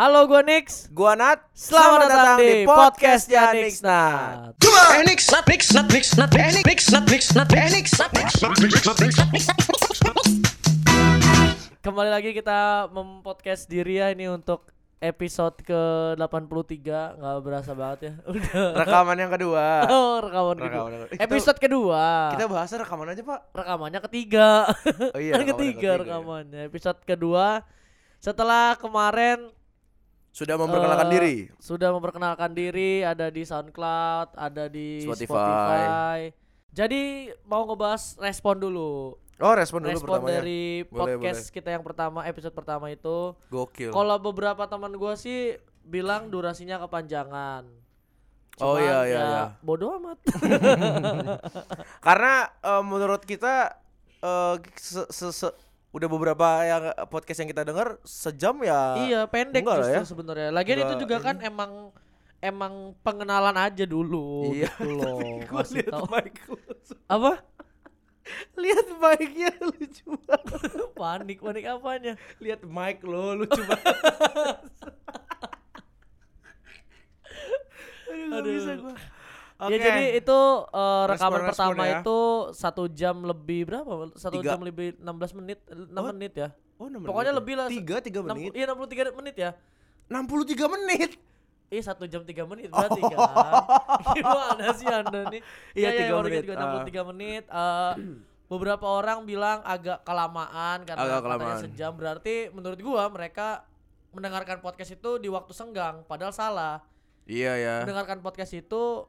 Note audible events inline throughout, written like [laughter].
Halo gue Nix. Gua Nat. Selamat, datang di podcastnya Nix Nat. Eh, Nix, nat, Nix, nat, Nix, nat, eh, Nix, nat, Nix, nat, eh, Nix, nat, Nix. Kembali lagi kita mempodcast diri ya ini untuk episode ke 83 nggak berasa banget ya. Udah. Rekaman yang kedua. Oh, rekaman, kedua. Rekaman yang- Itu- Episode kedua. Kita bahasnya rekaman aja, Pak. rekamannya ketiga. Oh iya, Kan rekaman ketiga ketiga, ya. rekamannya. Episode kedua setelah kemarin Sudah memperkenalkan Eh, diri. Sudah memperkenalkan diri, ada di SoundCloud, ada di Spotify. Spotify. Jadi mau ngebahas respon dulu. Oh, respon dulu respon pertamanya. dari Boleh, podcast kita yang pertama, episode pertama itu. Gokil. Kalau beberapa teman gua sih bilang durasinya kepanjangan. Oh, Cuman iya, iya, ya iya. Bodoh amat. [laughs] Karena eh, menurut kita se- se- se- udah beberapa yang podcast yang kita dengar sejam ya. iya, pendek justru ya. sebenarnya. Lagian itu juga kan ini. emang emang pengenalan aja dulu Iya. gitu loh. [laughs] Lihat. Apa? Lihat mic-nya [laughs] lucu banget. [laughs] panik, panik apanya? Lihat mic lo lucu banget. Aduh, Aduh. bisa gua. Ya jadi itu eh, rekaman Respon-respon pertama ya. itu satu jam lebih berapa? Satu Tiga. jam lebih 16 menit, 6 Oh, menit ya. Oh, enam Pokoknya menit ya? lebih lah. Tiga, tiga Enam- menit. Iya 63 menit ya. 63 menit. Iya satu jam tiga menit [laughs] berarti kan. [laughs] Gimana sih anda nih? Oh. Iya, Ya, ya, tiga baru menit, Juga ah. 63 menit. eh, beberapa orang bilang agak kelamaan karena Agak katanya kelamaan. sejam. Berarti menurut gua mereka mendengarkan podcast itu di waktu senggang. Padahal salah. Iya ya. Mendengarkan podcast itu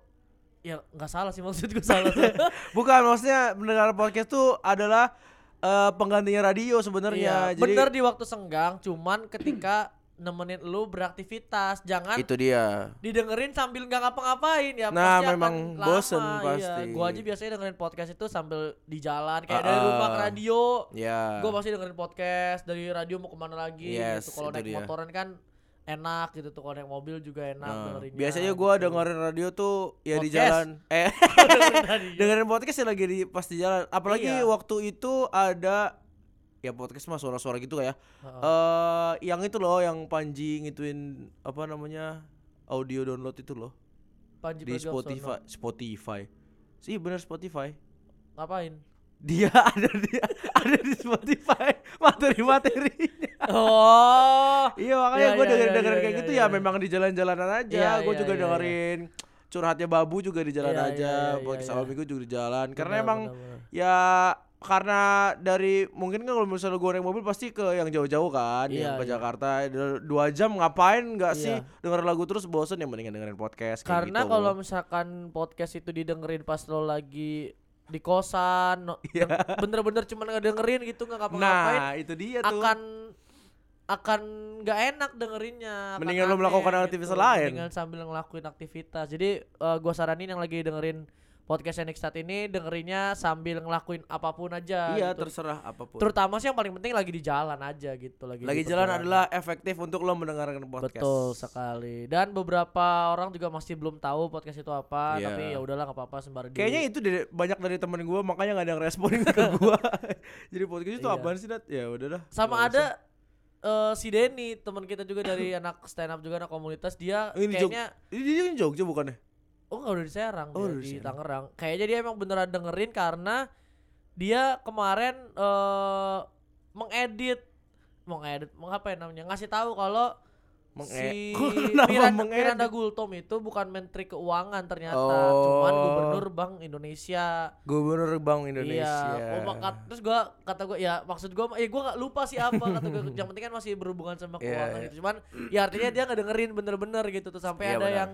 ya nggak salah sih maksud gua salah. [laughs] Bukan maksudnya mendengar podcast tuh adalah eh, penggantinya radio sebenarnya. Iya, Jadi bener di waktu senggang, cuman ketika nemenin lu beraktivitas, jangan itu dia. didengerin sambil nggak ngapa-ngapain ya Nah, pasti memang akan lama, bosen iya. pasti. Gua aja biasanya dengerin podcast itu sambil di jalan kayak Ah, dari rumah ke ah. radio. Ya. Gua pasti dengerin podcast dari radio mau ke mana lagi Yes, gitu. Kalau naik dia. motoran kan enak gitu tuh kalau naik mobil juga enak Nah, dengerinnya. biasanya gua gitu. dengerin radio tuh ya di Podcast. jalan. [laughs] Eh, Dengerin podcast ya lagi di pas di jalan. Apalagi Iya. waktu itu ada ya podcast mah suara-suara gitu kayak eh yang itu loh yang Panji ngituin apa namanya audio download itu loh Panji di. Spotify Spotify sih bener Spotify Ngapain? Dia [laughs] ada di ada di Spotify materi-materinya Oh. iya makanya Iya, gue iya, dengerin dengerin iya, kayak gitu ya memang di jalan-jalanan aja Iya, gue iya, juga iya, dengerin curhatnya babu juga di jalan aja iya. awal minggu juga di jalan karena Benar, emang benar, benar. ya karena dari mungkin kan kalau misalnya gue naik mobil pasti ke yang jauh-jauh kan yang Iya, ke iya. Jakarta Du- dua jam ngapain nggak sih denger lagu terus bosen ya mendingan dengerin podcast Karena gitu. kalau misalkan podcast itu didengerin pas lo lagi di kosan, no- deng- [laughs] bener-bener cuma ngedengerin gitu nggak ngapa-ngapain, nah itu dia tuh akan akan nggak enak dengerinnya. Mendingan lo melakukan aktivitas gitu. lain. Mendingan sambil ngelakuin aktivitas. Jadi eh, gua saranin yang lagi dengerin podcast Nextat ini dengerinnya sambil ngelakuin apa pun aja. iya gitu. terserah apa pun Terutama sih yang paling penting lagi di jalan aja gitu lagi. lagi jalan adalah efektif untuk lo mendengarkan podcast Betul sekali. Dan beberapa orang juga masih belum tahu podcast itu apa, Iya. tapi ya udahlah nggak apa-apa sembari Kayaknya itu dari, banyak dari temen gue makanya gak ada yang responin [laughs] ke gue. Jadi podcast itu Iya. apaan sih Nat? Ya udahlah. sama nggak ada usah. eh, si Denny, teman kita juga dari [laughs] anak stand up juga anak komunitas, dia Ini Jog- kayaknya Ini dia Jogja bukannya? Oh nggak udah di Serang, Oh, dia, di. Tangerang. Kayaknya dia emang beneran dengerin karena dia kemarin eh mengedit mengedit mengapa ya namanya ngasih tahu kalau si [laughs] Miranda? Miranda Gultom itu bukan menteri keuangan ternyata, Oh. cuman gubernur Bank Indonesia. Gubernur Bank Indonesia. Iya, oh, makat- terus gua kata gua ya maksud gua ya gua gak lupa sih apa kata gua [laughs] yang penting kan masih berhubungan sama Iya, keuangan iya. gitu. Cuman ya artinya dia ngedengerin bener-bener gitu tuh sampai Iya, ada benar. yang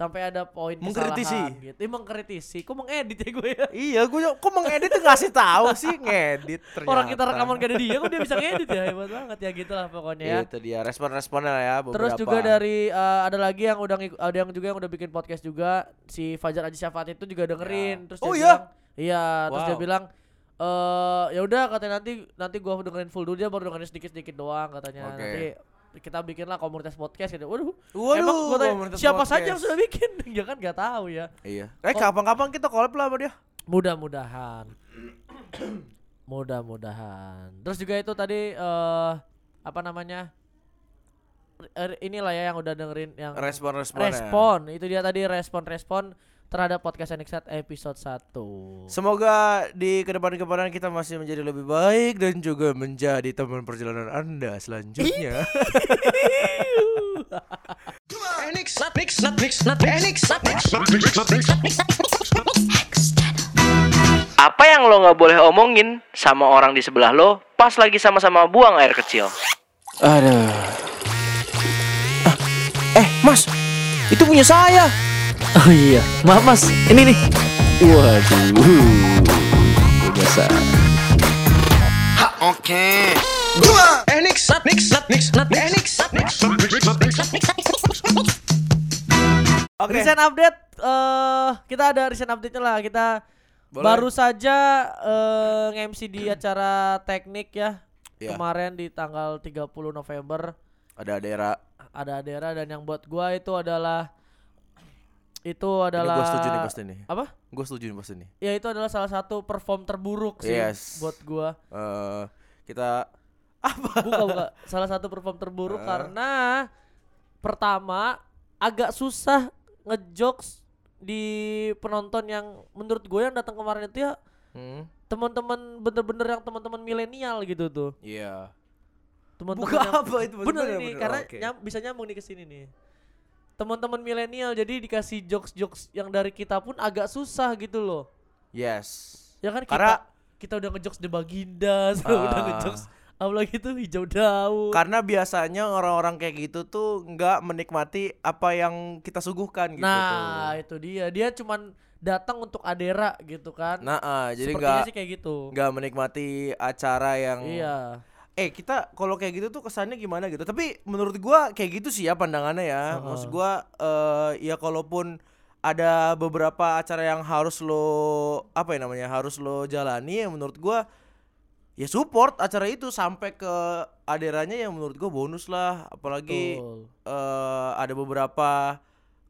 sampai ada poin Mengkritisi. gitu. Ih, mengkritisi. Kok mengedit ya gue ya? [laughs] Iya, gue kok mengedit ngasih tahu sih ngedit ternyata. [laughs] Orang kita rekaman gak ada dia kok dia bisa ngedit ya hebat banget ya gitulah pokoknya ya. Itu dia respon-responnya lah ya beberapa. Terus juga dari eh, ada lagi yang udah ada yang juga yang udah bikin podcast juga si Fajar Aji Syafat itu juga dengerin. Terus Oh dia iya? bilang, iya, terus dia Wow. bilang eh ya udah katanya nanti nanti gua dengerin full dulu dia baru dengerin sedikit-sedikit doang katanya. Oke. Nanti kita bikin lah komunitas podcast gitu. Waduh, Waduh, emang gua tanya, siapa saja yang podcast. sudah bikin? [laughs] ya kan nggak tahu ya. Iya. Eh kapan-kapan kita collab lah sama dia. Mudah-mudahan. [coughs] Mudah-mudahan. Terus juga itu tadi eh apa namanya? eh, inilah ya yang udah dengerin yang Respon-respon. respon. Itu dia tadi respon-respon terhadap podcast Anixat episode 1. Semoga di ke depan-kedepan kita masih menjadi lebih baik dan juga menjadi teman perjalanan Anda selanjutnya. Apa yang lo nggak boleh omongin sama orang di sebelah lo pas lagi sama-sama buang air kecil? Aduh. Ah, eh, Mas, itu punya saya. Oh iya, maaf mas, ini nih. Waduh, biasa. Enix, not mix, not mix, not Enix, not mix. Oke. Recent update eh kita ada recent update-nya lah. Kita Boleh. baru saja eh nge-MC di acara teknik ya. Iya. Kemarin di tanggal 30 November Ada daerah. ada Adera dan yang buat gua itu adalah itu Ini adalah gue setuju nih pasti nih. Apa? Gue setuju nih pasti nih. Ya itu adalah salah satu perform terburuk sih Yes. buat gua. Eh, kita Buka buka. salah satu perform terburuk Eh. karena pertama agak susah ngejokes di penonton yang menurut gue yang datang kemarin itu ya Hmm, teman-teman bener-bener yang teman-teman milenial gitu tuh. Iya. Teman-teman Buka yang- apa itu? Bener Bener, nih bener. karena Oke. nyam- bisa nyambung nih ke sini nih. Teman-teman milenial jadi dikasih jokes-jokes yang dari kita pun agak susah gitu loh. Yes. Ya kan kita Karena- kita udah ngejokes The Baginda, [laughs] udah Ah. ngejokes apalagi tuh hijau daun. Karena biasanya orang-orang kayak gitu tuh nggak menikmati apa yang kita suguhkan gitu nah, tuh. itu dia. Dia cuman datang untuk Adera gitu kan. Nah, ah, jadi nggak sih kayak gitu. nggak menikmati acara yang Iya. Eh kita kalau kayak gitu tuh kesannya gimana gitu tapi menurut gua kayak gitu sih ya pandangannya ya Heeh. maksud gua eh ya kalaupun ada beberapa acara yang harus lo apa ya namanya harus lo jalani ya menurut gua ya support acara itu sampai ke aderannya yang menurut gua bonus lah apalagi Betul. eh ada beberapa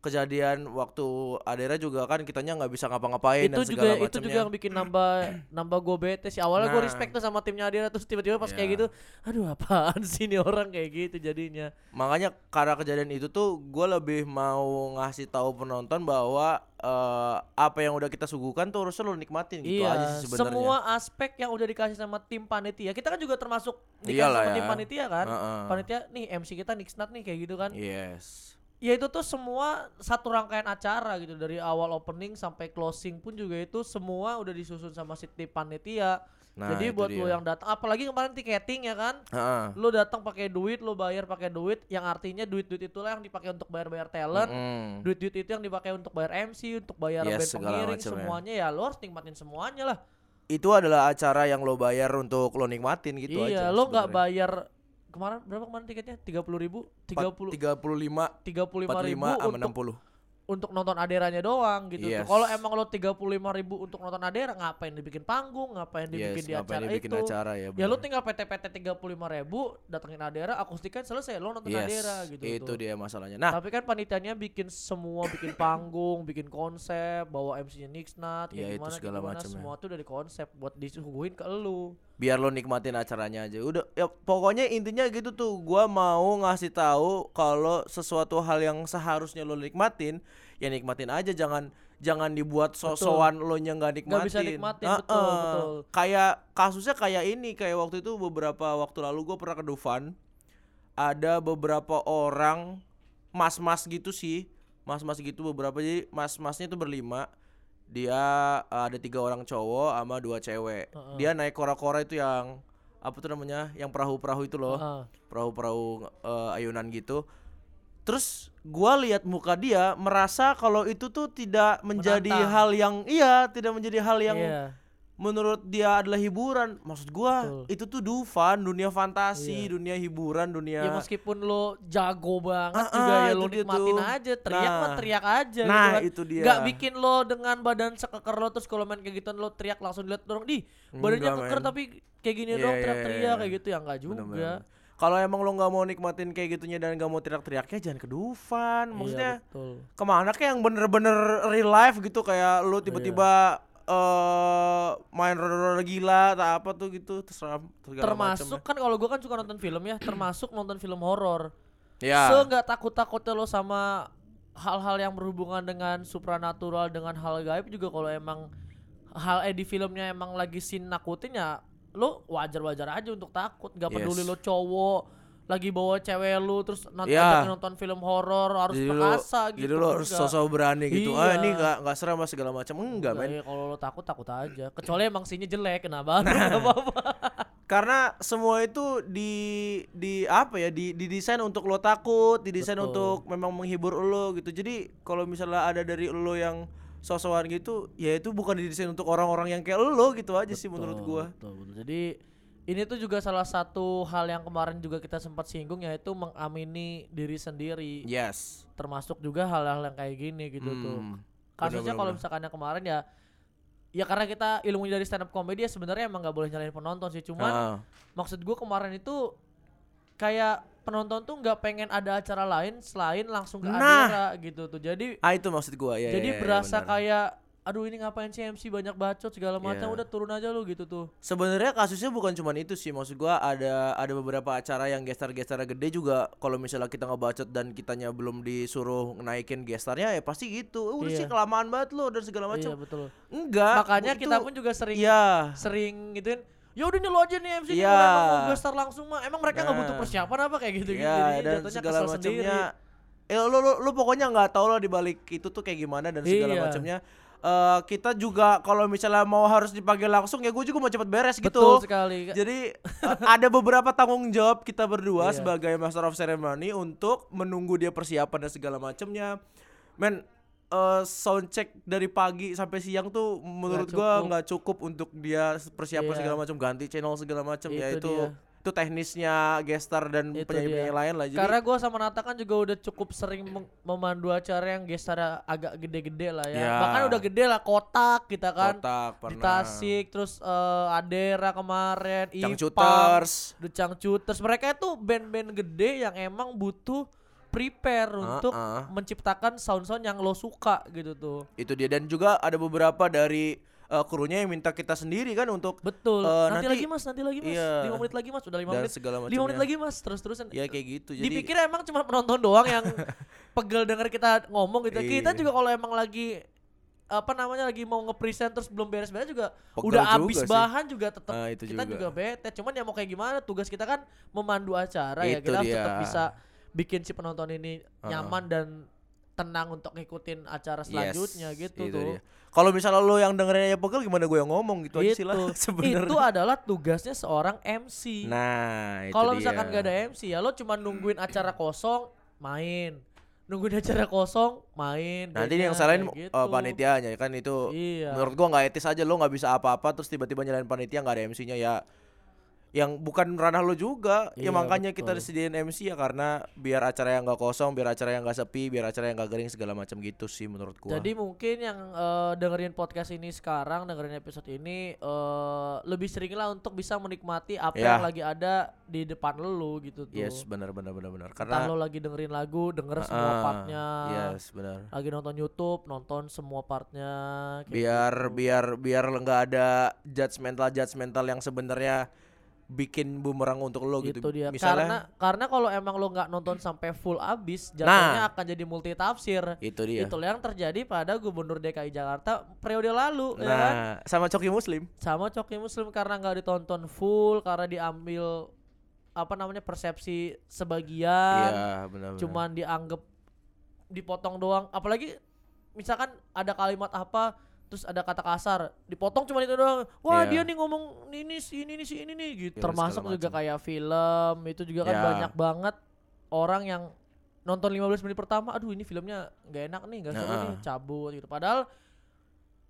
kejadian waktu adera juga kan kitanya nggak bisa ngapa-ngapain itu dan juga segala itu juga yang bikin nambah [clears throat] nambah gue bete sih awalnya gue Nah. respect tuh sama timnya Adira terus tiba-tiba pas kayak Iya. gitu aduh apaan sih ini orang kayak gitu jadinya Makanya karena kejadian itu tuh gue lebih mau ngasih tahu penonton bahwa eh, apa yang udah kita suguhkan tuh harusnya lo nikmatin gitu aja iya sih sebenarnya. semua aspek yang udah dikasih sama tim panitia kita kan juga termasuk dikasih Iyalah sama tim ya. panitia kan Heeh. panitia nih MC kita Nixnat nih kayak gitu kan Yes. Ya itu tuh semua satu rangkaian acara gitu dari awal opening sampai closing pun juga itu semua udah disusun sama si tim panitia Nah, jadi buat lo dia. yang datang apalagi kemarin tiketing ya kan lo datang pakai duit lo bayar pakai duit yang artinya duit duit itulah yang dipakai untuk bayar bayar talent Mm-mm. duit duit itu yang dipakai untuk bayar MC untuk bayar Yes, band pengiring ya. semuanya ya lo harus nikmatin semuanya lah Itu adalah acara yang lo bayar untuk lo nikmatin gitu aja. iya lo nggak bayar kemarin berapa kemarin tiketnya tiga puluh ribu tiga puluh tiga puluh lima tiga puluh lima ribu lima sama enam untuk puluh. untuk nonton aderanya doang gitu Yes. Kalau emang lo 35 ribu untuk nonton adera ngapain dibikin panggung, ngapain dibikin Yes, di ngapain acara dibikin itu. acara ya. ya lo tinggal PT-PT 35 ribu datengin adera, akustikan selesai lo nonton yes, adera gitu Itu tuh. dia masalahnya. Nah, Tapi kan panitianya bikin semua, bikin panggung, bikin konsep, bawa MC-nya Nixnat, Ya, kayak itu gimana, segala gimana, ya. semua tuh dari konsep buat disuguhin ke lu. Biar lo nikmatin acaranya aja. Udah ya pokoknya intinya gitu tuh. Gua mau ngasih tahu kalau sesuatu hal yang seharusnya lo nikmatin ya nikmatin aja. Jangan jangan dibuat sosokan lo nya nggak nikmatin Nggak bisa nikmatin, Heeh. betul, betul. kayak kasusnya kayak ini. Kayak waktu itu beberapa waktu lalu gue pernah ke Dufan. Ada beberapa orang mas-mas gitu sih. Mas-mas gitu beberapa. Jadi mas-masnya itu berlima dia uh, ada tiga orang cowok sama dua cewek Heeh. dia naik kora-kora itu yang apa tuh namanya yang perahu-perahu itu loh perahu-perahu uh, ayunan gitu terus gua lihat muka dia merasa kalau itu tuh tidak menjadi Menantang. hal yang iya tidak menjadi hal yang Iya. Menurut dia adalah hiburan maksud gua Betul. itu tuh Dufan dunia fantasi Iya. dunia hiburan dunia Ya meskipun lo jago banget Ah, juga ah, ya lo dia nikmatin tuh. aja teriak mah Nah. teriak aja Nah, gitu kan. itu dia. Nggak bikin lo dengan badan sekeker lo terus kalau main kayak gitu lo teriak langsung dilihat orang di badannya Enggak, keker men. tapi kayak gini Iya, dong iya, teriak-teriak iya, kayak iya. gitu ya enggak juga. Bener-bener. kalau emang lo nggak mau nikmatin kayak gitunya dan nggak mau teriak-teriaknya jangan ke Dufan maksudnya Iya, betul. ke mana kayak yang bener-bener real life gitu kayak lu tiba-tiba eh main roda-roda gila atau apa tuh gitu terserah Termasuk macam ya. kan kalau gua kan suka nonton film ya, termasuk nonton film horor. Ya. Se nggak takut-takutnya lo sama hal-hal yang berhubungan dengan supranatural dengan hal gaib juga kalau emang hal eh di filmnya emang lagi scene nakutin ya lo wajar-wajar aja untuk takut nggak peduli Yes. lo cowok lagi bawa cewek lu terus nonton, Ya. nonton film horor harus jadi lu, perkasa gitu jadi lu harus sosok berani gitu. Ah Iya. ini nggak nggak serem lah segala macam. Enggak, men. ya, kalau lo takut takut aja kecuali emang sinnya jelek kenapa [laughs] nggak apa-apa Karena semua itu di di apa ya di didesain untuk lo takut, didesain Betul. untuk memang menghibur lo gitu. Jadi kalau misalnya ada dari lo yang sosokan gitu, ya itu bukan didesain untuk orang-orang yang kayak lo gitu aja sih menurut Betul, gua. betul, betul. Jadi ini tuh juga salah satu hal yang kemarin juga kita sempat singgung yaitu mengamini diri sendiri. Yes. Termasuk juga hal-hal yang kayak gini gitu tuh. Hmm. Kasusnya bener, kalau misalkan yang kemarin ya ya karena kita ilmunya dari stand up comedy ya sebenarnya emang nggak boleh nyalain penonton sih. Cuman Ah, maksud gua kemarin itu kayak penonton tuh nggak pengen ada acara lain selain langsung ke Nah. Adera gitu tuh. Jadi ah itu maksud gua ya. jadi ya, ya, berasa benar. kayak aduh ini ngapain sih MC banyak bacot segala macam Iya. udah turun aja lu gitu tuh. Sebenarnya kasusnya bukan cuma itu sih, maksud gua ada ada beberapa acara yang gestar-gestar gede juga kalau misalnya kita ngebacot dan kitanya belum disuruh naikin gestarnya ya pasti gitu. "Eh, Udah Iya. sih kelamaan banget lo dan segala Iya macam. betul. Enggak. Makanya itu- kita pun juga sering Iya. sering gituin. Ya udah nih lo aja nih MC Iya. kalau emang mau gestar langsung mah. Emang mereka nggak butuh Nah. persiapan apa kayak gitu gitu. Iya, Jadi dan jatuhnya segala macamnya. Eh lo, lo lo pokoknya nggak tahu lah di balik itu tuh kayak gimana dan segala Iya. macamnya. Eh kita juga kalau misalnya mau harus dipanggil langsung ya gue juga mau cepet beres gitu. Betul sekali. Jadi eh, ada beberapa tanggung jawab kita berdua Iya. sebagai master of ceremony untuk menunggu dia persiapan dan segala macamnya. Men eh, sound check dari pagi sampai siang tuh menurut gua cukup. nggak cukup untuk dia persiapan Iya. segala macam ganti channel segala macam ya Itu itu dia. Itu teknisnya gestar dan penyanyi-penyanyi lain lah. Jadi Karena gue sama Nata kan juga udah cukup sering mem- memandu acara yang gestarnya agak gede-gede lah ya. Ya. Bahkan udah gede lah kotak kita kan. kotak Di pernah. Tasik terus eh, Adera kemarin, Cangcuters. The Cangcuters. Mereka itu band-band gede yang emang butuh prepare untuk uh. menciptakan sound-sound yang lo suka gitu tuh. Itu dia dan juga ada beberapa dari eh, krunya yang minta kita sendiri kan untuk Betul. Eh, nanti, nanti- lagi Mas, nanti lagi Mas. iya. 5 menit lagi Mas, udah 5 dan menit. segala 5 macamnya. menit lagi Mas, terus-terusan. Ya kayak gitu. Jadi Dipikir emang cuma penonton doang yang [laughs] pegel denger kita ngomong gitu. Kita Iya. juga kalau emang lagi apa namanya lagi mau nge-present terus belum beres-beres juga Pegel udah juga habis sih. bahan juga tetap Nah, kita juga. juga. bete cuman ya mau kayak gimana tugas kita kan memandu acara ya Itu kita harus tetap dia. bisa bikin si penonton ini Heeh. nyaman dan tenang untuk ngikutin acara selanjutnya gitu itu tuh. Kalau misalnya lo yang dengerin aja pegel gimana gue yang ngomong gitu aja sih lah itu [laughs] sebenarnya. itu adalah tugasnya seorang MC Nah, itu Kalau misalkan gak ada MC ya lo cuma nungguin acara kosong main. Nungguin acara kosong main. Nanti yang salahin eh, gitu. panitianya kan itu Iya. menurut gua nggak etis aja lo nggak bisa apa-apa terus tiba-tiba nyalain panitia nggak ada MC-nya ya yang bukan ranah lo juga Iya, ya makanya kita betul. disediain MC ya karena biar acara yang nggak kosong biar acara yang nggak sepi biar acara yang nggak garing segala macam gitu sih menurut gua Jadi mungkin yang eh, dengerin podcast ini sekarang, dengerin episode ini eh, lebih sering lah untuk bisa menikmati apa Ya. yang lagi ada di depan lo gitu tuh. yes benar benar benar benar Entah karena lo lagi dengerin lagu, denger semua Ah, partnya. yes benar Lagi nonton YouTube, nonton semua partnya. biar gitu. biar biar nggak ada judgmental judgmental yang sebenarnya bikin bumerang untuk lo gitu, Itu dia. misalnya Karena karena kalau emang lo nggak nonton sampai full abis, jatuhnya Nah. akan jadi multi tafsir. itu dia Itu yang terjadi pada Gubernur DKI Jakarta periode lalu, ya kan? nah sama coki muslim Sama Coki Muslim karena nggak ditonton full, karena diambil apa namanya persepsi sebagian, iya benar benar. cuman dianggap dipotong doang. Apalagi misalkan ada kalimat apa terus ada kata kasar dipotong cuma itu doang wah dia Iya. nih ngomong ini si ini nih si ini nih gitu Ya, termasuk juga macam. kayak film itu juga kan Ya. banyak banget orang yang nonton 15 menit pertama aduh ini filmnya nggak enak nih nggak seru Nah. nih cabut gitu padahal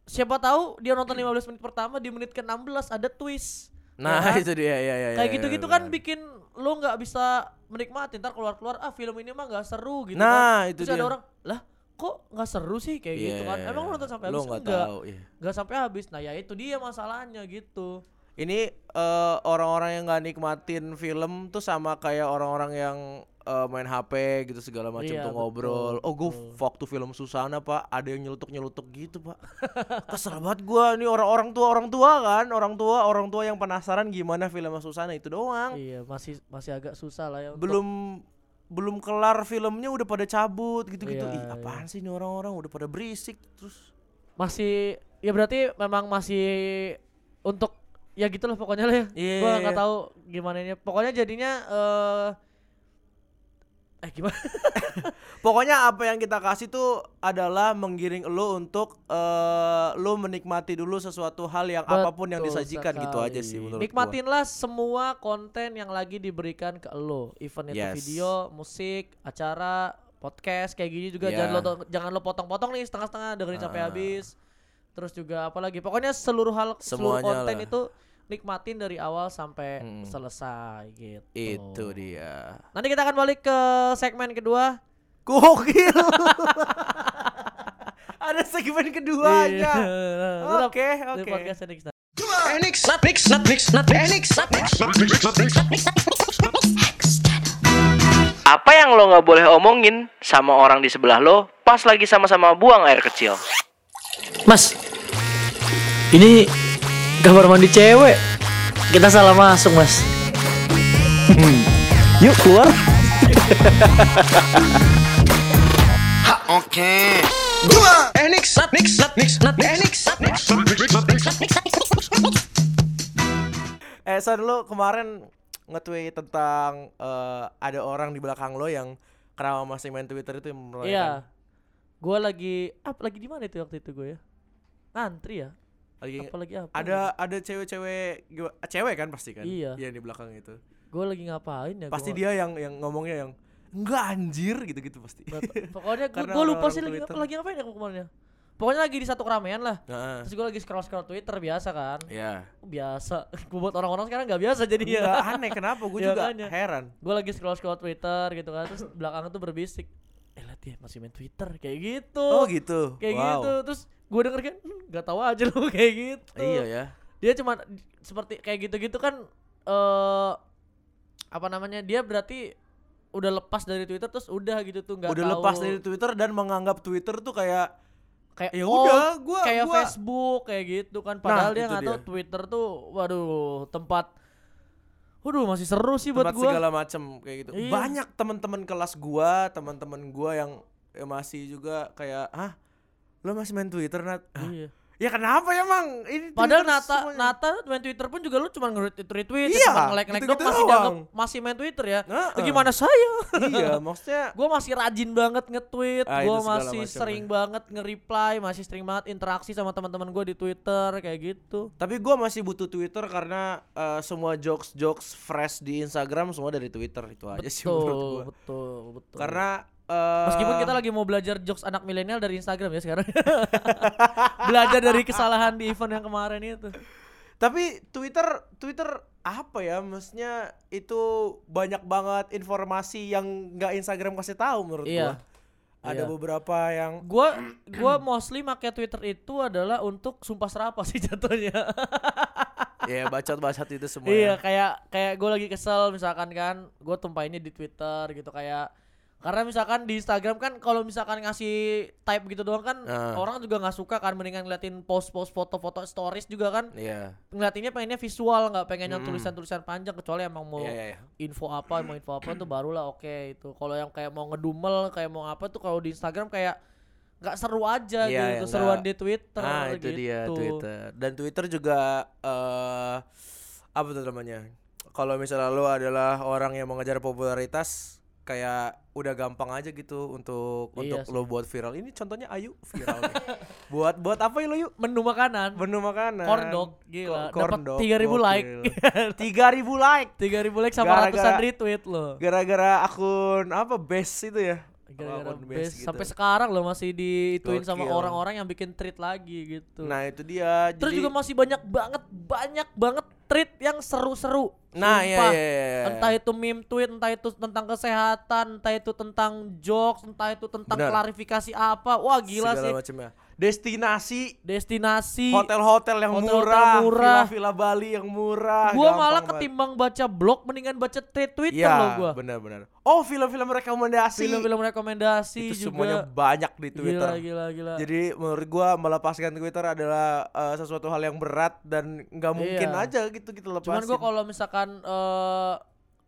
siapa tahu dia nonton 15 menit pertama di menit ke-16 ada twist nah kan? itu dia ya ya kayak ya, gitu-gitu ya, kan bikin lo nggak bisa menikmati ntar keluar-keluar ah film ini mah nggak seru gitu nah kan itu terus ada dia orang lah kok nggak seru sih kayak Iya, gitu kan? Emang lo nonton sampai habis? nggak enggak. iya. nggak sampai habis. Nah ya itu dia masalahnya gitu. Ini eh, orang-orang yang nggak nikmatin film tuh sama kayak orang-orang yang eh, main HP gitu segala macam Iya, tuh ngobrol. Betul, oh gue waktu film Susana pak. Ada yang nyelutuk nyelutuk gitu pak. Kesel banget gua. Nih orang-orang tua orang tua kan? Orang tua orang tua yang penasaran gimana film Susana. Itu doang. Iya masih masih agak susah lah ya untuk- belum kelar filmnya udah pada cabut gitu-gitu. Iya, Ih, apaan sih ini orang-orang udah pada berisik terus. Masih ya berarti memang masih untuk ya gitulah pokoknya lah ya. Iya, Gua iya, nggak iya. tahu gimana ini. Pokoknya jadinya eh eh gimana? [laughs] Pokoknya apa yang kita kasih tuh adalah menggiring lo untuk eh lo menikmati dulu sesuatu hal yang apa pun yang Betul disajikan gitu sekali. aja sih menurut gua. Nikmatinlah semua konten yang lagi diberikan ke lo, event itu Yes. video, musik, acara, podcast kayak gini juga Yeah. jangan lo jangan lo potong-potong nih setengah-setengah dengerin sampai Ah. habis. Terus juga apa lagi? Pokoknya seluruh hal seluruh Semuanya konten lah. itu nikmatin dari awal sampai Mm. selesai gitu. Itu dia. Nanti kita akan balik ke segmen kedua. Gokil. [laughs] Ada segmen keduanya. Oke, di oke. podcast Enix. Enix, Enix. Apa yang lo nggak boleh omongin sama orang di sebelah lo pas lagi sama-sama buang air kecil? Mas, ini kamar mandi cewek. Kita salah masuk, Mas. Hmm. Yuk keluar. Mix, not Enix, not mix. Eh, Son lu kemarin nge-tweet tentang eh, ada orang di belakang lo yang kenapa masih main Twitter itu yang. Iya. Gue lagi apa lagi di mana itu waktu itu gue ya? Ngantri ya? Lagi Apa lagi apa? ada ada cewek-cewek cewek kan pasti kan? Iya. Yang di belakang itu. Gue lagi ngapain ya? Pasti gua dia yang yang ngomongnya yang enggak anjir gitu-gitu pasti. Pokoknya gue lupa sih lagi ngapa lagi ngapain ya kemarin ya. Pokoknya lagi di satu keramaian lah. Nah, Terus gue lagi scroll scroll Twitter biasa kan. ya. Biasa. [laughs] gue buat orang-orang sekarang nggak biasa jadi ya. aneh kenapa gue [laughs] Iya, juga heran. gue lagi scroll scroll Twitter gitu kan. Terus belakang tuh berbisik. Dia masih main Twitter kayak gitu. Oh gitu. Kayak wow. gitu. Terus gue denger kan "Hmm, nggak tahu aja lu [laughs] kayak gitu. Iya ya. dia cuma seperti kayak gitu-gitu kan eh apa namanya dia berarti udah lepas dari Twitter terus udah gitu tuh nggak Udah tahu lepas dari Twitter dan menganggap Twitter tuh kayak kayak ya oh, udah gua kayak gua Facebook kayak gitu kan padahal dia itu nggak tahu dia. Twitter tuh waduh tempat waduh masih seru sih buat tempat gua segala macam kayak gitu. Iya. Banyak teman-teman kelas gua, teman-teman gua yang ya masih juga kayak, "Hah? Lo masih main Twitter, Nat?" "Hah, iya Ya kenapa ya, Mang? Ini padahal Nata semuanya." Nata main Twitter pun juga lu cuma nge-retweet retweet Iya, cuma nge-like like gitu-gitu doang masih dianggap masih main Twitter ya Heeh. Ya gimana saya iya, [laughs] maksudnya gue masih rajin banget nge-tweet, Ah, gue segala masih macam sering banget nge-reply, masih sering banget interaksi sama teman-teman gue di Twitter kayak gitu. tapi gua masih butuh Twitter karena eh, semua jokes-jokes fresh di Instagram semua dari Twitter itu aja sih menurut Betul, gua. betul, betul. Karena eh, meskipun kita lagi mau belajar jokes anak milenial dari Instagram ya sekarang. [laughs] belajar dari kesalahan di event yang kemarin itu. Tapi Twitter Twitter apa ya? Maksudnya itu banyak banget informasi yang nggak Instagram kasih tahu menurut Iya. gua. Ada Iya. beberapa yang Gua gua mostly make Twitter itu adalah untuk sumpah serapah sih [laughs] jatuhnya. ya bacot-bacot itu semua. Iya ya. kayak kayak gue lagi kesel misalkan kan gue tumpahinnya di Twitter gitu kayak karena misalkan di Instagram kan kalau misalkan ngasih type gitu doang kan Ah. orang juga nggak suka kan mendingan ngeliatin post-post foto-foto stories juga kan Iya. ngeliatinnya pengennya visual nggak pengen yang Mm. tulisan-tulisan panjang kecuali emang mau Iya, iya, iya. info apa mau info apa tuh barulah oke itu kalau yang kayak mau ngedumel kayak mau apa tuh kalau di Instagram kayak nggak seru aja Iya, gitu ya, seruan di Twitter Ah, itu gitu. dia Twitter. Dan Twitter juga eh apa tuh namanya? Kalau misalnya lo adalah orang yang mengejar popularitas kayak udah gampang aja gitu untuk Iya untuk sih. lo buat viral. Ini contohnya Ayu viral. nih. [laughs] buat buat apa ya lo yuk? menu makanan Menu makanan. corn dog gila Ko- dapat dog, 3000 like [laughs] gokil. 3000 like 3000 like sama Gara-gara- ratusan retweet loh. gara-gara akun apa best itu ya Gara-gara base gitu. sampai sekarang loh masih diituin sama orang-orang yang bikin tweet lagi gitu. nah itu dia Terus jadi- juga masih banyak banget banyak banget tweet yang seru-seru. nah iya iya, iya, iya. Entah itu meme tweet, entah itu tentang kesehatan, entah itu tentang jokes, entah itu tentang Benar. klarifikasi apa. Wah gila Segala sih. macamnya destinasi Destinasi. hotel-hotel yang Hotel-hotel murah, murah. villa-villa Bali yang murah. Gua malah banget. ketimbang baca blog mendingan baca tweet Twitter Iya, loh gua. benar-benar. Oh, film-film rekomendasi. Film-film rekomendasi itu juga. semuanya banyak di Twitter. Gila gila gila. Jadi menurut gua melepaskan Twitter adalah eh, sesuatu hal yang berat dan nggak mungkin Iya. aja gitu kita lepasin. Cuman gua kalau misalkan eh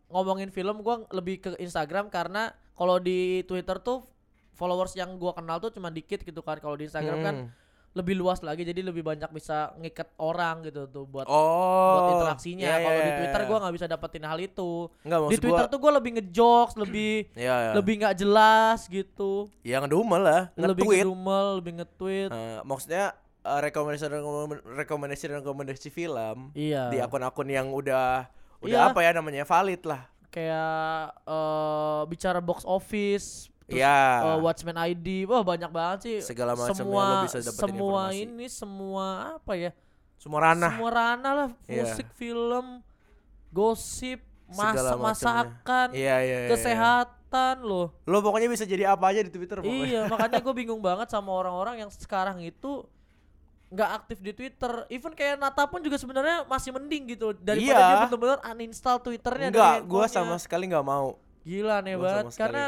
ngomongin film gua lebih ke Instagram karena kalau di Twitter tuh followers yang gua kenal tuh cuma dikit gitu kan. Kalau di Instagram kan Hmm. lebih luas lagi jadi lebih banyak bisa ngikat orang gitu tuh buat Oh. buat interaksinya. iya, Kalau iya, di iya. Twitter gua nggak bisa dapetin hal itu. Enggak Di Twitter gua, tuh gua lebih ngejokes, lebih [clears throat] Iya, iya. lebih nggak jelas gitu. ya ngedumel lah, lebih nge-tweet. ngedumel, lebih nge-tweet. Eh, maksudnya eh, rekomendasi rekomendasi rekomendasi film Iya. di akun-akun yang udah udah Iya. apa ya namanya valid lah. kayak eh bicara box office terus, Iya. eh, Watchmen ID wah banyak banget sih Segala macam yang semua lo bisa dapetin semua informasi. ini semua apa ya Semua ranah. semua ranah lah Iya. musik film gosip Segala masak macamnya. masakan Iya, iya, iya, kesehatan loh Lo pokoknya bisa jadi apa aja di Twitter pokoknya. iya [laughs] makanya gue bingung banget sama orang-orang yang sekarang itu nggak aktif di Twitter even kayak Nata pun juga sebenarnya masih mending gitu daripada Iya. dia bener-bener uninstall Twitternya Enggak, handphonenya. sama sekali nggak mau. gila nih banget karena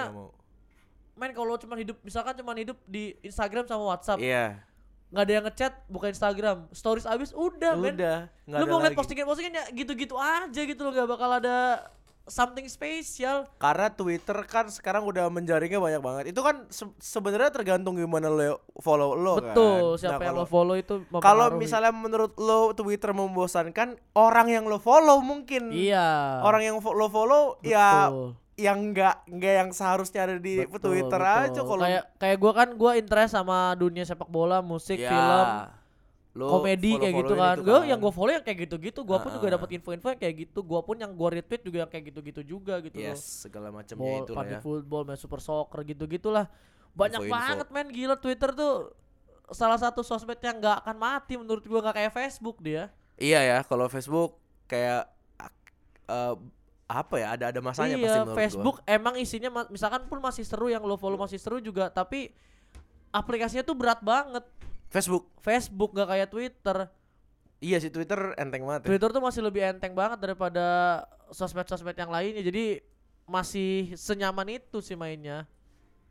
main kalau cuma hidup misalkan cuma hidup di Instagram sama WhatsApp Iya. nggak ada yang ngechat buka Instagram stories abis udah, men Udah, nggak lu ada mau ngeliat postingan postingan ya gitu-gitu aja gitu loh nggak bakal ada something spesial Karena Twitter kan sekarang udah menjaringnya banyak banget. Itu kan se- sebenarnya tergantung gimana lo follow lo kan. betul Nah, siapa yang lo follow itu Kalau misalnya menurut lo Twitter membosankan, orang yang lo follow mungkin. iya Orang yang lo follow ya Betul. Yang enggak enggak yang seharusnya ada di Betul, Twitter betul. aja kalau kayak kayak gua kan gua interest sama dunia sepak bola musik Ya, film lo komedi kayak gitu kan. Gue yang gue follow yang kayak gitu-gitu. Gue pun juga dapat info-info yang kayak gitu. Gue pun yang gue retweet juga yang kayak gitu-gitu juga gitu loh. yes segala macamnya itu lah ya. football, main super soccer gitu-gitulah. Banyak Info-info. banget men gila Twitter tuh salah satu sosmed yang nggak akan mati menurut gua nggak kayak Facebook dia. Iya ya, kalau Facebook kayak eh, apa ya? Ada ada masanya pasti iya, menurut Facebook emang isinya misalkan pun masih seru yang lo follow masih seru juga, tapi aplikasinya tuh berat banget. gua. Facebook. Facebook nggak kayak Twitter. Iya sih Twitter enteng banget. Ya. Twitter tuh masih lebih enteng banget daripada sosmed-sosmed yang lainnya. Jadi masih senyaman itu sih mainnya.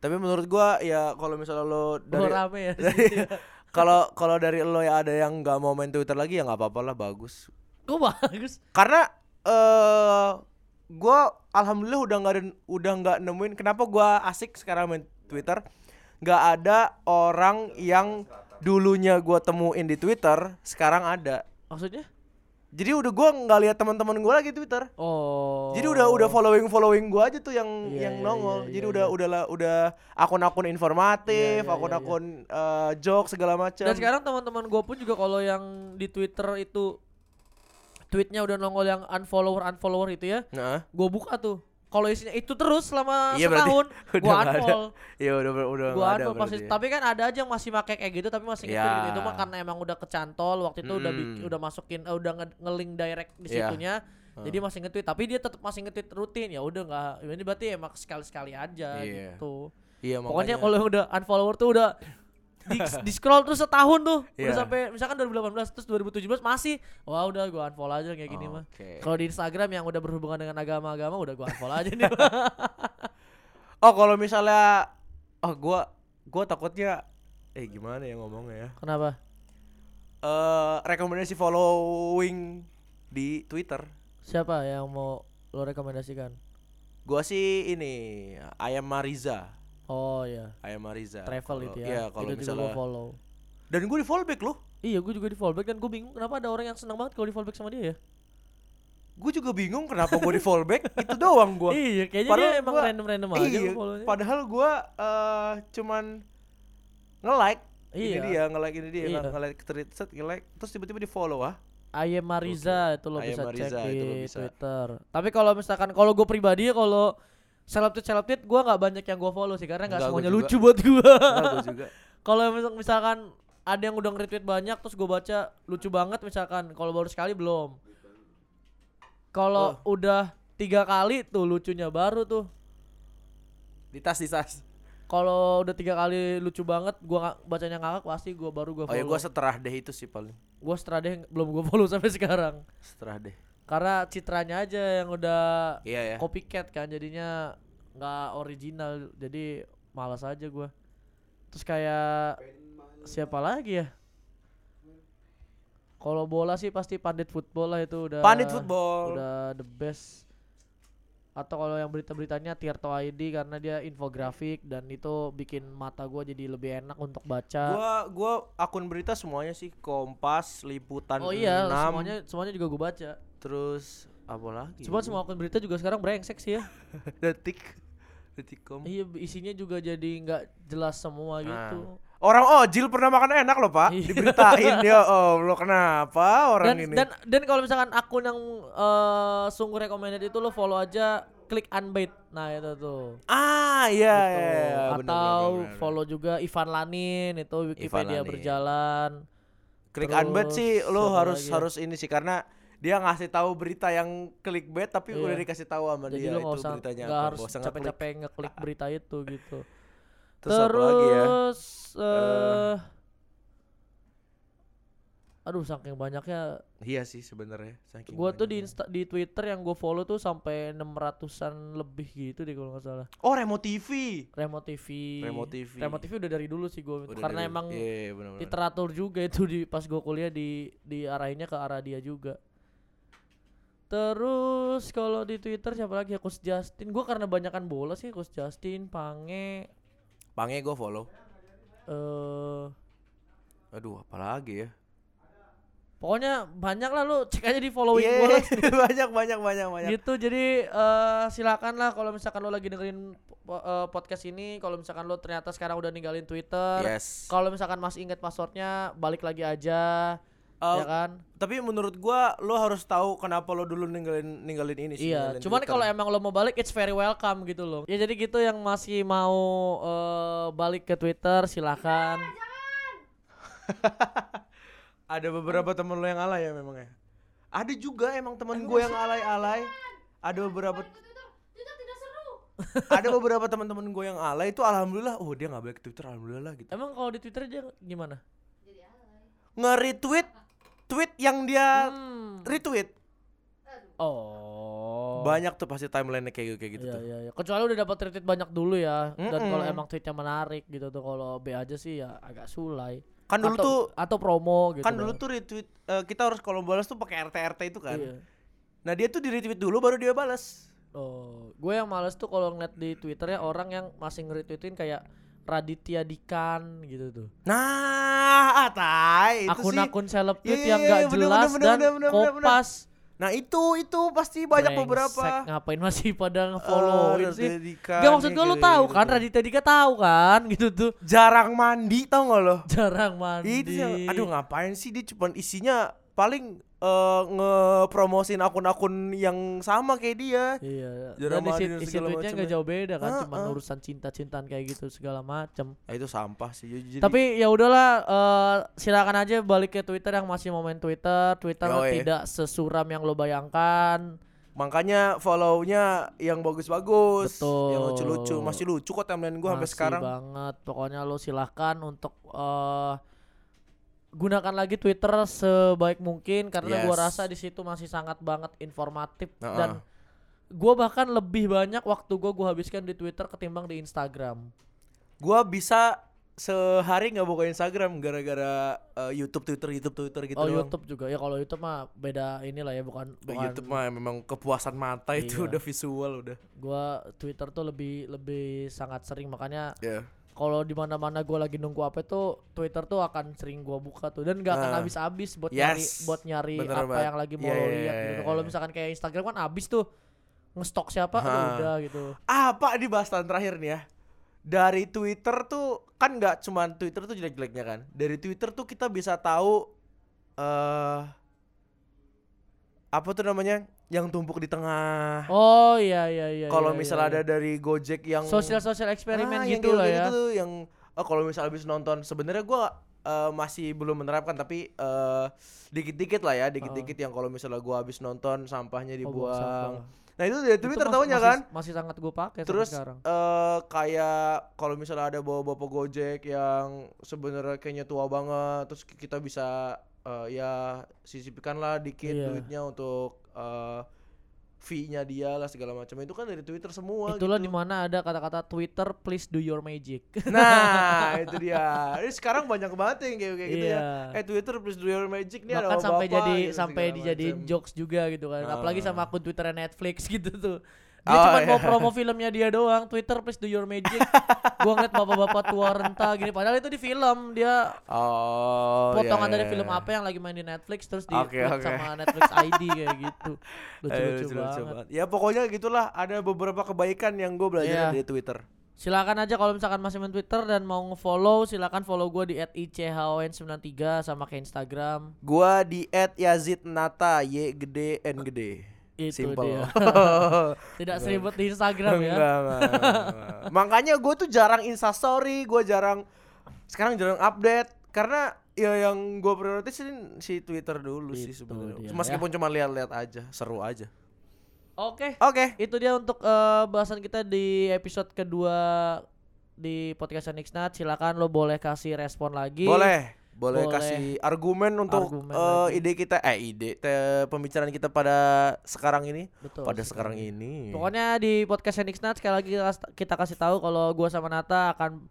Tapi menurut gua ya kalau misalnya lo Lo dari rame ya. di dari- situ ya. kalau kalau dari lo ya ada yang nggak mau main Twitter lagi ya nggak apa-apa lah bagus. Kok bagus? Karena eh gua alhamdulillah udah nggak udah nggak nemuin kenapa gua asik sekarang main Twitter. nggak ada orang yang dulunya gua temuin di Twitter sekarang ada. Maksudnya? Jadi udah gua nggak lihat teman-teman gua lagi Twitter. Oh. Jadi udah udah following following gua aja tuh yang Iya, yang iya, nongol. iya, Jadi iya, udah iya. udah lah udah akun-akun informatif, Iya, iya, akun-akun eh, joke segala macam. Dan sekarang teman-teman gue pun juga kalau yang di Twitter itu tweetnya udah nongol yang unfollower unfollower itu ya, Nah, gue buka tuh. Kalau isinya itu terus selama Iya, setahun, [laughs] udah gue unfollow. ya udah udah udah Gue unfollow pasti. ya. Tapi kan ada aja yang masih pakai kayak gitu tapi masih Ya. ngikut gitu. Itu mah karena emang udah kecantol waktu itu udah bik- Hmm. udah masukin eh, udah nge- nge-link direct di Ya. situnya. Jadi masih nge-tweet, tapi dia tetap masih nge-tweet rutin. Ya udah nggak ini berarti emang sekali-sekali aja Iya. gitu. Iya, Pokoknya kalau udah unfollower tuh udah di, di scroll terus setahun tuh udah Iya. sampai misalkan 2018 terus 2017 masih wah udah gua unfollow aja kayak gini mah. Oke. Kalau di Instagram yang udah berhubungan dengan agama-agama udah gua unfollow aja nih. [laughs] Oh, kalau misalnya oh gua gua takutnya eh gimana ya ngomongnya ya? Kenapa? Eh rekomendasi following di Twitter. Siapa yang mau lo rekomendasikan? Gua sih ini Ayam Mariza. Oh ya, Ayam Mariza. travel Kalau- itu Iya, ya. kalau itu juga misalnya gua follow. dan gue di follow back loh. Iya, gue juga di follow back dan gue bingung kenapa ada orang yang senang banget kalau di follow back sama dia ya. Gue juga bingung kenapa gue di follow back [laughs] itu doang gua. Iya, kayaknya Padahal dia emang random-random aja iya. Padahal gua eh, cuman nge-like ini Iya. dia, nge-like ini dia, Iya. nge- nge-like tweet set, nge-like terus tiba-tiba di follow ah. Ayem Mariza itu lo Ayem bisa Mariza, cek di itu lo bisa. Twitter. Tapi kalau misalkan kalau gue pribadi ya kalau seleb tweet seleb tweet gue nggak banyak yang gue follow sih karena nggak semuanya lucu buat gue. [laughs] Kalau misal- misalkan ada yang udah nge-retweet banyak terus gue baca lucu banget misalkan kalau baru sekali belum. Kalau Oh. udah tiga kali tuh lucunya baru tuh. Di tas di tas. Kalau udah tiga kali lucu banget gua nggak bacanya ngakak pasti gua baru gua Oh ya follow. gua seterah deh itu sih paling. gua setelah deh belum gua follow sampai sekarang. Seterah deh. Karena citranya aja yang udah Iya ya. copycat kan jadinya nggak original jadi malas aja gua terus kayak siapa lagi ya kalau bola sih pasti pandit football lah itu udah Pandit football. udah the best atau kalau yang berita-beritanya Tirto ID karena dia infografik dan itu bikin mata gua jadi lebih enak untuk baca. Gua gua akun berita semuanya sih Kompas, Liputan oh iya, 6, semuanya semuanya juga gua baca. Terus apa lagi? Cuma semua akun berita juga sekarang brengsek sih ya. [laughs] detik detikcom. iya, isinya juga jadi nggak jelas semua Nah. gitu. Orang Ojil pernah makan enak loh, Pak. Iya. Diberitain ya Allah, kenapa orang Dan ini? dan dan kalau misalkan akun yang eh, sungguh recommended itu lo follow aja klik unbait. Nah, itu tuh. ah, iya Gitu. iya, iya. Bener, Atau bener, bener, bener. follow juga Ivan Lanin itu Wikipedia Lanin. berjalan. Klik Terus, unbet sih lo harus lagi ya? harus ini sih karena dia ngasih tahu berita yang clickbait tapi Iya. udah dikasih tahu sama Jadi dia lo itu usah beritanya nggak apa. harus capek-capek ngeklik berita itu gitu. [laughs] Terus, lagi ya? Terus eh aduh saking banyaknya Iya sih sebenarnya. saking gua tuh di. Insta, di Twitter yang gue follow tuh sampai 600-an lebih gitu deh kalau nggak salah. Oh, Remo TV. Remo TV. Remo TV. Remo TV udah dari dulu sih gue Udah karena dari- emang Iya, iya, bener-bener. literatur juga itu di pas gue kuliah di diarahinnya ke arah dia juga. Terus kalau di Twitter siapa lagi ya Coach Justin. Gue karena banyakan bola sih Coach Justin, Pange, Pange gue follow. eh Aduh, apalagi ya? pokoknya banyak lah lu cek aja di following Iya, gue [laughs] banyak banyak banyak banyak. gitu jadi eh silakan lah kalau misalkan lo lagi dengerin po- eh, podcast ini kalau misalkan lo ternyata sekarang udah ninggalin Twitter Yes. kalau misalkan masih inget passwordnya balik lagi aja Eh, ya kan? Tapi menurut gua lo harus tahu kenapa lo dulu ninggalin ninggalin ini sih. iya ninggalin cuman kalau emang lo mau balik it's very welcome gitu loh. Ya jadi gitu yang masih mau eh, balik ke Twitter silakan. [laughs] Ada beberapa temen lo yang alay ya memang ya. Ada juga emang temen gue yang alay-alay. Ada beberapa [laughs] ada beberapa teman-teman gue yang alay itu alhamdulillah oh dia nggak balik ke Twitter alhamdulillah lah gitu. emang kalau di Twitter dia gimana? Nge-retweet tweet yang dia Hmm. retweet. oh Banyak tuh pasti timeline kayak kayak gitu Iya tuh. iya iya. Kecuali udah dapat retweet banyak dulu ya. Dan Mm-mm. kalau emang tweetnya menarik gitu tuh kalau B aja sih ya agak sulai. Kan dulu atau, tuh atau promo gitu. kan dulu tuh retweet eh, kita harus kalau balas tuh pakai RT RT itu kan. Iya. Nah, dia tuh di retweet dulu baru dia balas. Oh, gue yang males tuh kalau ngeliat di Twitter ya orang yang masih nge-retweetin kayak Raditya Dikan gitu tuh. Nah, atai itu sih. Akun-akun seleb tweet Iya, yang iya, gak iya, bener, jelas bener, dan bener, bener, bener, bener. kopas. Nah, itu itu pasti banyak Brengsek, beberapa. Ngapain masih pada nge-followin Eh, sih? Raditya Gak maksud gue lu tahu gitu kan. Raditya Dika tahu kan gitu tuh. jarang mandi tau gak lo? [laughs] Jarang mandi. Itu aduh ngapain sih dia cuman isinya paling eh, ngepromosin akun-akun yang sama kayak dia. Iya. Jarang Dan isi, isi macem nggak ya. jauh beda kan, Ah, cuma ah. urusan cinta-cintaan kayak gitu segala macem. Nah, itu sampah sih. Jadi, Tapi ya udahlah, eh, silakan aja balik ke Twitter yang masih mau main Twitter. Twitter Yoi. tidak sesuram yang lo bayangkan. makanya follow-nya yang bagus-bagus, Betul. yang lucu-lucu. Masih lucu kok timeline gua sampai sekarang. banget. Pokoknya lo silahkan untuk eh, gunakan lagi Twitter sebaik mungkin karena gua Yes. rasa di situ masih sangat banget informatif Nah, dan gua bahkan lebih banyak waktu gua gua habiskan di Twitter ketimbang di Instagram. Gua bisa sehari nggak buka Instagram gara-gara eh, YouTube, Twitter, YouTube, Twitter gitu oh doang. YouTube juga ya kalau YouTube mah beda inilah ya bukan bukan YouTube mah memang kepuasan mata itu Iya. udah visual udah. gua Twitter tuh lebih lebih sangat sering makanya Ya. Kalau di mana-mana gua lagi nunggu apa tuh Twitter tuh akan sering gua buka tuh dan gak akan Nah. habis-habis buat Yes. nyari buat nyari Bener apa banget. yang lagi mau Iya, lo iya, lihat iya, gitu. iya. Kalau misalkan kayak Instagram kan habis tuh ngestok siapa Ha. udah gitu. Apa di bahasan terakhir nih ya? Dari Twitter tuh kan nggak cuman Twitter tuh jelek-jeleknya kan. Dari Twitter tuh kita bisa tahu eh apa tuh namanya? Yang tumpuk di tengah. Oh iya iya iya. kalau iya, misal iya, ada iya. dari Gojek yang sosial-sosial eksperimen Ah, gitu lah gitu ya. tuh, yang oh, kalau misal habis nonton sebenarnya gua eh, masih belum menerapkan tapi eh, dikit-dikit lah ya, dikit-dikit yang kalau misalnya gua habis nonton sampahnya Oh, buang dibuang. sampah. Nah, itu dari Itu Twitter tahunya masih- kan? Masih sangat gue pakai Terus sekarang. eh kayak kalau misalnya ada bawa-bawa Gojek yang sebenarnya kayaknya tua banget, terus ki- kita bisa eh, ya sisipkan lah dikit Iya. duitnya untuk eh, fee-nya dia lah segala macam. Itu kan dari Twitter semua Itulah gitu. di mana ada kata-kata Twitter please do your magic. [laughs] Nah, itu dia. Ini sekarang banyak banget yang kayak kayak gitu ya. Iya. Eh Twitter please do your magic nih ada Bahkan sampai bapak jadi gitu, sampai dijadiin jokes juga gitu kan. Apalagi sama Ah. akun Twitter Netflix [laughs] gitu tuh. Dia Oh, cuma iya. mau promo filmnya dia doang. Twitter please do your magic. [laughs] gua ngeliat bapak-bapak tua renta gini. Padahal itu di film dia Oh. potongan iya, dari iya, film iya. apa yang lagi main di Netflix terus di upload oke. sama Netflix ID kayak gitu. [laughs] Eh, Lucu-lucu banget. banget. Ya pokoknya gitulah ada beberapa kebaikan yang gue belajar Iya. dari Twitter. Silakan aja kalau misalkan masih main Twitter dan mau nge-follow silakan follow gua di @ichon93 sama ke Instagram. Gua di @yazidnata y gede n gede. Itu Simple. dia. [laughs] Tidak seribet di Instagram ya. Enggak, enggak, enggak. Makanya gue tuh jarang instastory, gue jarang sekarang jarang update karena ya yang gue prioritasin si Twitter dulu sih Itu sebenarnya. dia, Meskipun cuma lihat-lihat aja, seru aja. Oke. Oke. Itu dia untuk eh, bahasan kita di episode kedua di podcast Nixnat. Silakan lo boleh kasih respon lagi. Boleh. Boleh, Boleh. kasih argumen untuk Argumen lagi. ide kita eh ide te- pembicaraan kita pada sekarang ini. Betul. pada sekali. sekarang ini. Pokoknya di podcast Nixnat sekali lagi kita, kita kasih tahu kalau gua sama Nata akan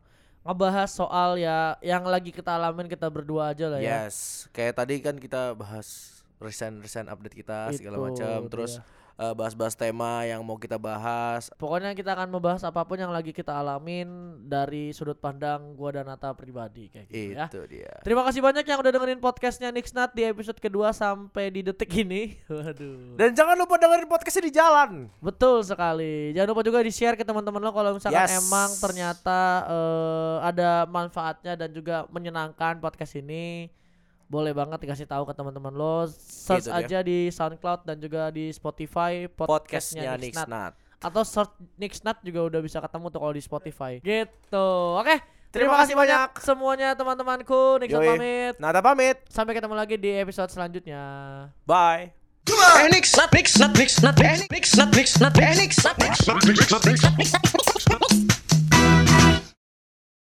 ngebahas soal ya yang lagi kita alamin kita berdua aja lah ya. Yes, kayak tadi kan kita bahas recent recent update kita segala macam, terus dia. Eh, bahas-bahas tema yang mau kita bahas. Pokoknya kita akan membahas apa pun yang lagi kita alamin dari sudut pandang gua dan Nata pribadi kayak gitu ya. Itu dia. Terima kasih banyak yang udah dengerin podcastnya Nixnat di episode kedua sampai di detik ini. [laughs] Waduh. Dan jangan lupa dengerin podcastnya di jalan. Betul sekali. Jangan lupa juga di share ke teman-teman lo kalau misalkan Yes. emang ternyata eh, ada manfaatnya dan juga menyenangkan podcast ini. Boleh banget dikasih tahu ke teman-teman lo. Search Itu dia. aja di SoundCloud dan juga di Spotify podcastnya Podcastnya Nixnat. Atau search Nixnat juga udah bisa ketemu tuh kalau di Spotify. Gitu. Oke. Terima kasih banyak. semuanya teman-temanku. Nixnat Yoi. pamit. Nada pamit. Sampai ketemu lagi di episode selanjutnya. Bye. Eh, Nix, Nix, eh, Nix, Nix, eh, Nix, Nix, Nix, Nix, Nix, Nix, nat, Nix.